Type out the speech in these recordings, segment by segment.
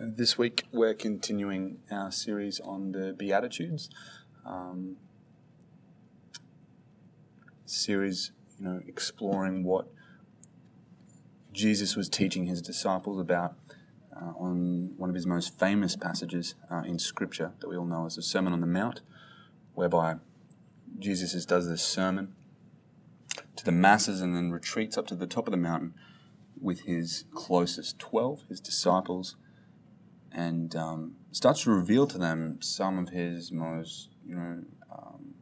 This week we're continuing our series on the Beatitudes. Um, series, you know, exploring what Jesus was teaching his disciples about uh, on one of his most famous passages uh, in Scripture that we all know as the Sermon on the Mount, whereby Jesus does this sermon to the masses and then retreats up to the top of the mountain with his closest 12, his disciples, and um, starts to reveal to them some of his most, you know, um,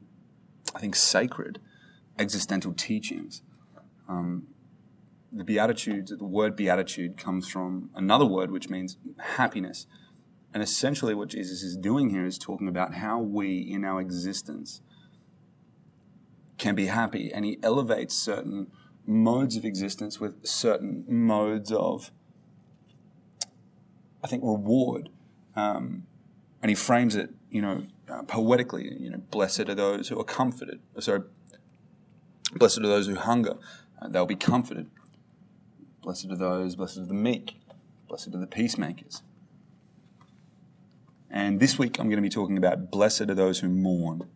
I think sacred existential teachings. Um, the Beatitudes, the word beatitude comes from another word which means happiness. And essentially, what Jesus is doing here is talking about how we, in our existence, can be happy. And he elevates certain modes of existence with certain modes of, I think, reward. Um, and he frames it, you know, uh, poetically. You know, blessed are those who are comforted. Sorry, blessed are those who hunger; uh, they'll be comforted. Blessed are those, blessed are the meek, blessed are the peacemakers. And this week I'm going to be talking about blessed are those who mourn,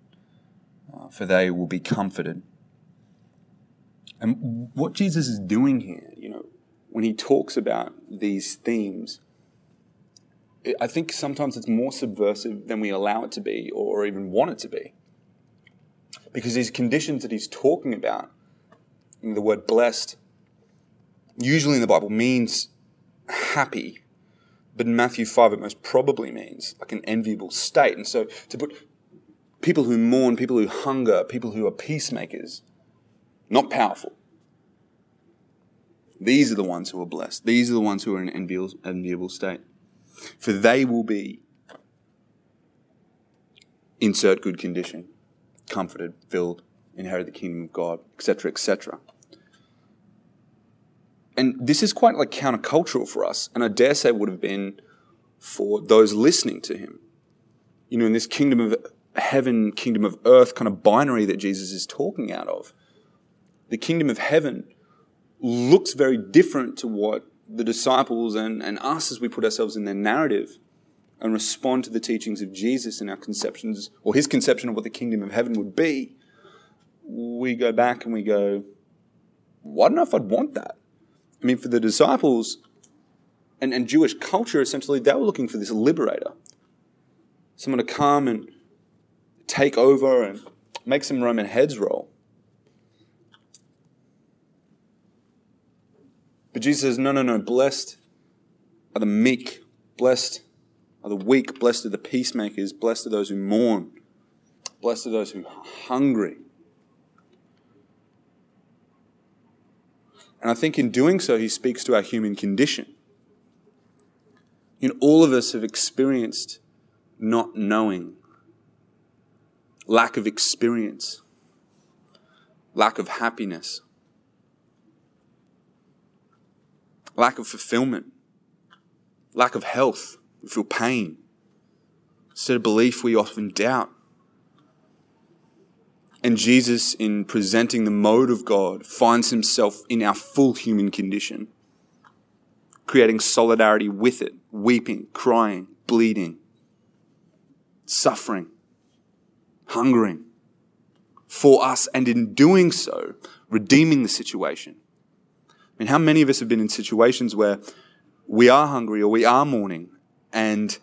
uh, for they will be comforted. And what Jesus is doing here, you know, when he talks about these themes, I think sometimes it's more subversive than we allow it to be or even want it to be. Because these conditions that he's talking about, the word blessed, usually in the Bible means happy, but in Matthew 5 it most probably means like an enviable state. And so to put people who mourn, people who hunger, people who are peacemakers, not powerful. These are the ones who are blessed. These are the ones who are in an enviable, enviable state. For they will be, insert good condition, comforted, filled, inherit the kingdom of God, etc., etc. And this is quite like countercultural for us, and I dare say would have been for those listening to him. You know, in this kingdom of heaven, kingdom of earth kind of binary that Jesus is talking out of the kingdom of heaven looks very different to what the disciples and, and us as we put ourselves in their narrative and respond to the teachings of Jesus and our conceptions or his conception of what the kingdom of heaven would be, we go back and we go, well, I don't know if I'd want that. I mean, for the disciples and, and Jewish culture, essentially, they were looking for this liberator, someone to come and take over and make some Roman heads roll. But Jesus says, no, no, no. Blessed are the meek. Blessed are the weak. Blessed are the peacemakers. Blessed are those who mourn. Blessed are those who are hungry. And I think in doing so, he speaks to our human condition. You know, all of us have experienced not knowing, lack of experience, lack of happiness. Lack of fulfillment, lack of health. We feel pain. Instead of belief, we often doubt. And Jesus, in presenting the mode of God, finds himself in our full human condition, creating solidarity with it, weeping, crying, bleeding, suffering, hungering for us, and in doing so, redeeming the situation mean, how many of us have been in situations where we are hungry or we are mourning and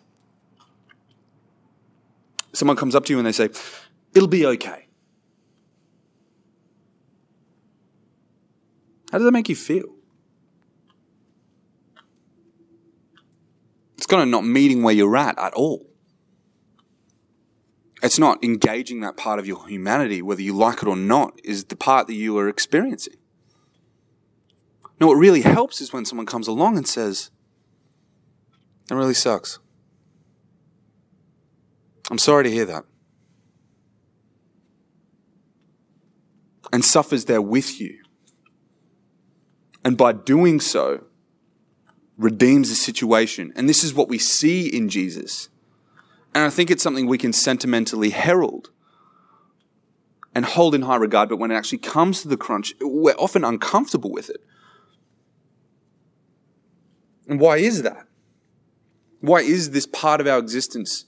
someone comes up to you and they say, It'll be okay. How does that make you feel? It's kind of not meeting where you're at at all. It's not engaging that part of your humanity, whether you like it or not, is the part that you are experiencing. No, what really helps is when someone comes along and says, That really sucks. I'm sorry to hear that. And suffers there with you. And by doing so, redeems the situation. And this is what we see in Jesus. And I think it's something we can sentimentally herald and hold in high regard, but when it actually comes to the crunch, we're often uncomfortable with it. And why is that? Why is this part of our existence,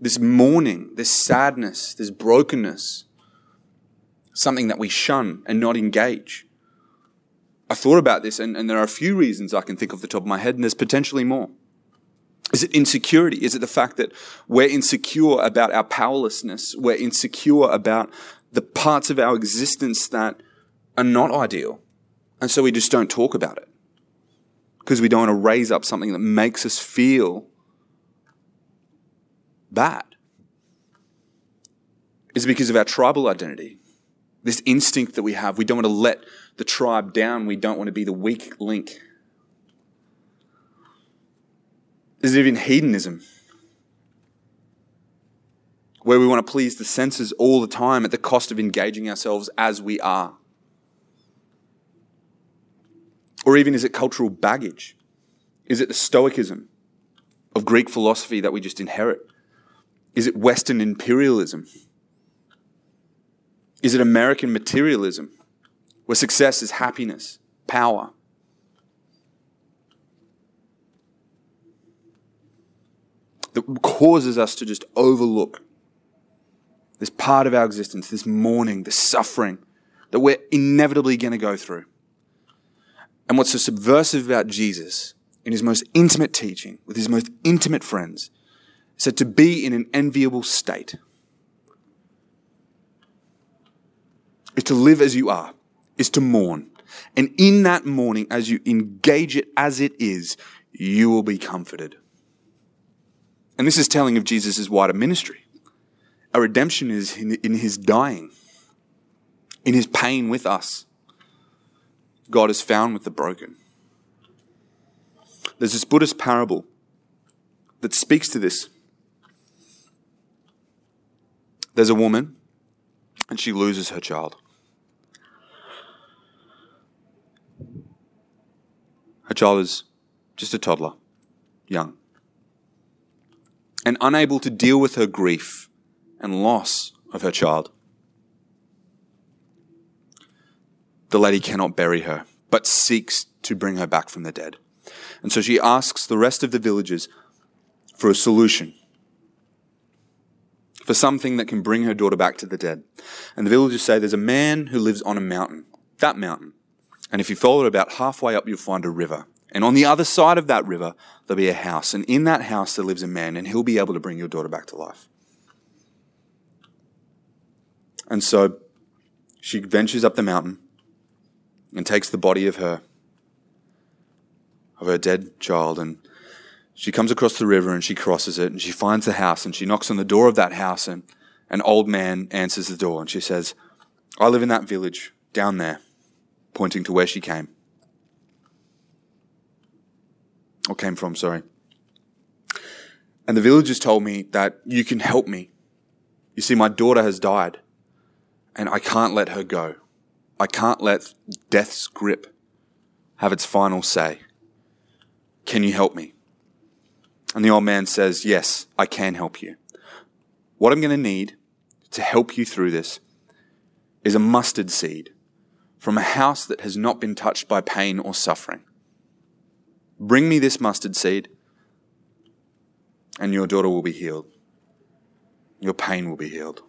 this mourning, this sadness, this brokenness, something that we shun and not engage? I thought about this, and, and there are a few reasons I can think off the top of my head, and there's potentially more. Is it insecurity? Is it the fact that we're insecure about our powerlessness? We're insecure about the parts of our existence that are not ideal. And so we just don't talk about it because we don't want to raise up something that makes us feel bad. Is it because of our tribal identity? This instinct that we have, we don't want to let the tribe down, we don't want to be the weak link. Is it even hedonism? Where we want to please the senses all the time at the cost of engaging ourselves as we are. Or even is it cultural baggage? Is it the Stoicism of Greek philosophy that we just inherit? Is it Western imperialism? Is it American materialism, where success is happiness, power? That causes us to just overlook this part of our existence, this mourning, this suffering that we're inevitably going to go through. And what's so subversive about Jesus in his most intimate teaching with his most intimate friends is that to be in an enviable state is to live as you are, is to mourn. And in that mourning, as you engage it as it is, you will be comforted. And this is telling of Jesus' wider ministry. Our redemption is in, in his dying, in his pain with us. God is found with the broken. There's this Buddhist parable that speaks to this. There's a woman, and she loses her child. Her child is just a toddler, young. And unable to deal with her grief and loss of her child, the lady cannot bury her, but seeks to bring her back from the dead. And so she asks the rest of the villagers for a solution, for something that can bring her daughter back to the dead. And the villagers say there's a man who lives on a mountain, that mountain. And if you follow it about halfway up, you'll find a river. And on the other side of that river, there'll be a house. And in that house, there lives a man, and he'll be able to bring your daughter back to life. And so she ventures up the mountain and takes the body of her, of her dead child, and she comes across the river and she crosses it and she finds the house and she knocks on the door of that house and an old man answers the door and she says, I live in that village down there, pointing to where she came. Or came from, sorry. And the villagers told me that you can help me. You see, my daughter has died and I can't let her go. I can't let death's grip have its final say. Can you help me? And the old man says, Yes, I can help you. What I'm going to need to help you through this is a mustard seed from a house that has not been touched by pain or suffering. Bring me this mustard seed, and your daughter will be healed. Your pain will be healed.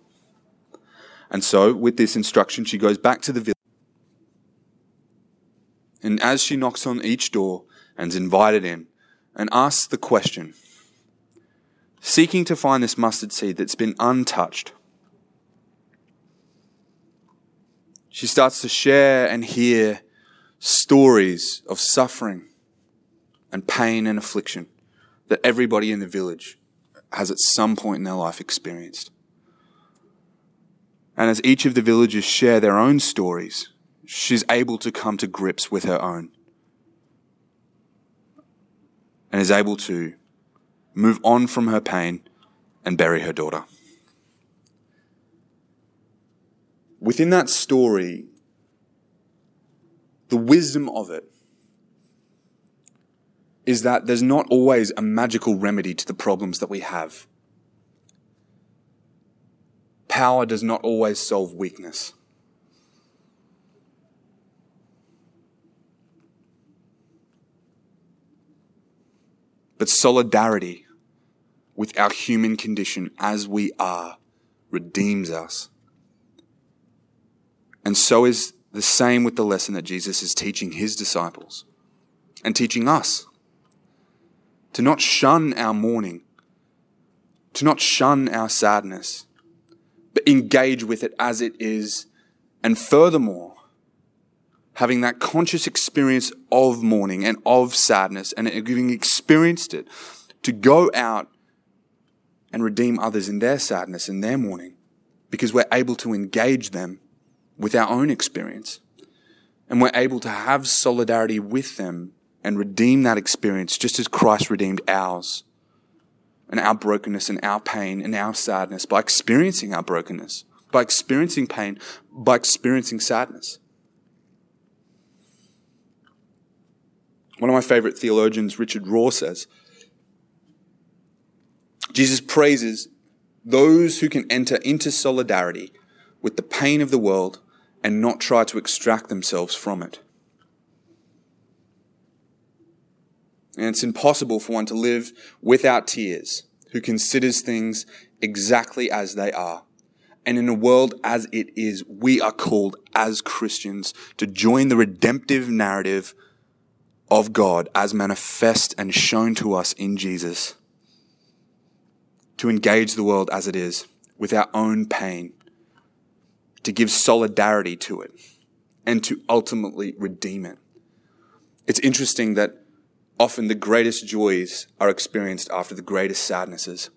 And so, with this instruction, she goes back to the village. And as she knocks on each door and is invited in and asks the question, seeking to find this mustard seed that's been untouched, she starts to share and hear stories of suffering and pain and affliction that everybody in the village has at some point in their life experienced. And as each of the villagers share their own stories, she's able to come to grips with her own and is able to move on from her pain and bury her daughter. Within that story, the wisdom of it is that there's not always a magical remedy to the problems that we have. Power does not always solve weakness. But solidarity with our human condition as we are redeems us. And so is the same with the lesson that Jesus is teaching his disciples and teaching us to not shun our mourning, to not shun our sadness, but engage with it as it is. And furthermore, having that conscious experience of mourning and of sadness and having experienced it, to go out and redeem others in their sadness and their mourning because we're able to engage them with our own experience. And we're able to have solidarity with them and redeem that experience just as Christ redeemed ours and our brokenness and our pain and our sadness by experiencing our brokenness, by experiencing pain, by experiencing sadness. One of my favorite theologians, Richard Rohr, says Jesus praises those who can enter into solidarity with the pain of the world and not try to extract themselves from it. And it's impossible for one to live without tears who considers things exactly as they are. And in a world as it is, we are called as Christians to join the redemptive narrative of God as manifest and shown to us in Jesus. To engage the world as it is with our own pain, to give solidarity to it, and to ultimately redeem it. It's interesting that often the greatest joys are experienced after the greatest sadnesses.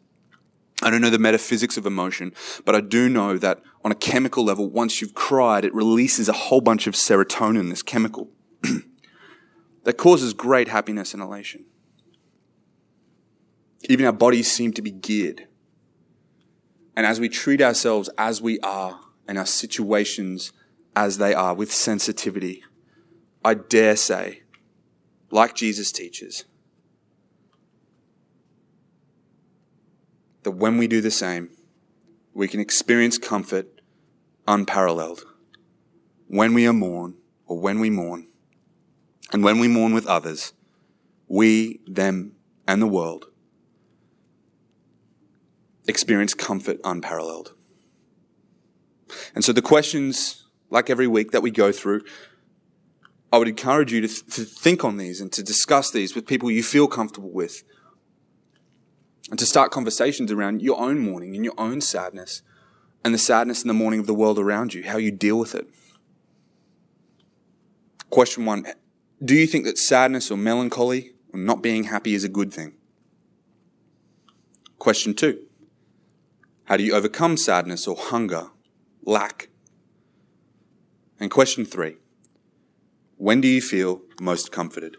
I don't know the metaphysics of emotion, but I do know that on a chemical level, once you've cried, it releases a whole bunch of serotonin, this chemical, that causes great happiness and elation. Even our bodies seem to be geared. And as we treat ourselves as we are and our situations as they are with sensitivity, I dare say like Jesus teaches. That when we do the same, we can experience comfort unparalleled. When we are mourn, or when we mourn, and when we mourn with others, we, them, and the world experience comfort unparalleled. And so the questions, like every week that we go through, I would encourage you to, th- to think on these and to discuss these with people you feel comfortable with. And to start conversations around your own mourning and your own sadness and the sadness and the mourning of the world around you, how you deal with it. Question one Do you think that sadness or melancholy or not being happy is a good thing? Question two How do you overcome sadness or hunger, lack? And question three when do you feel most comforted?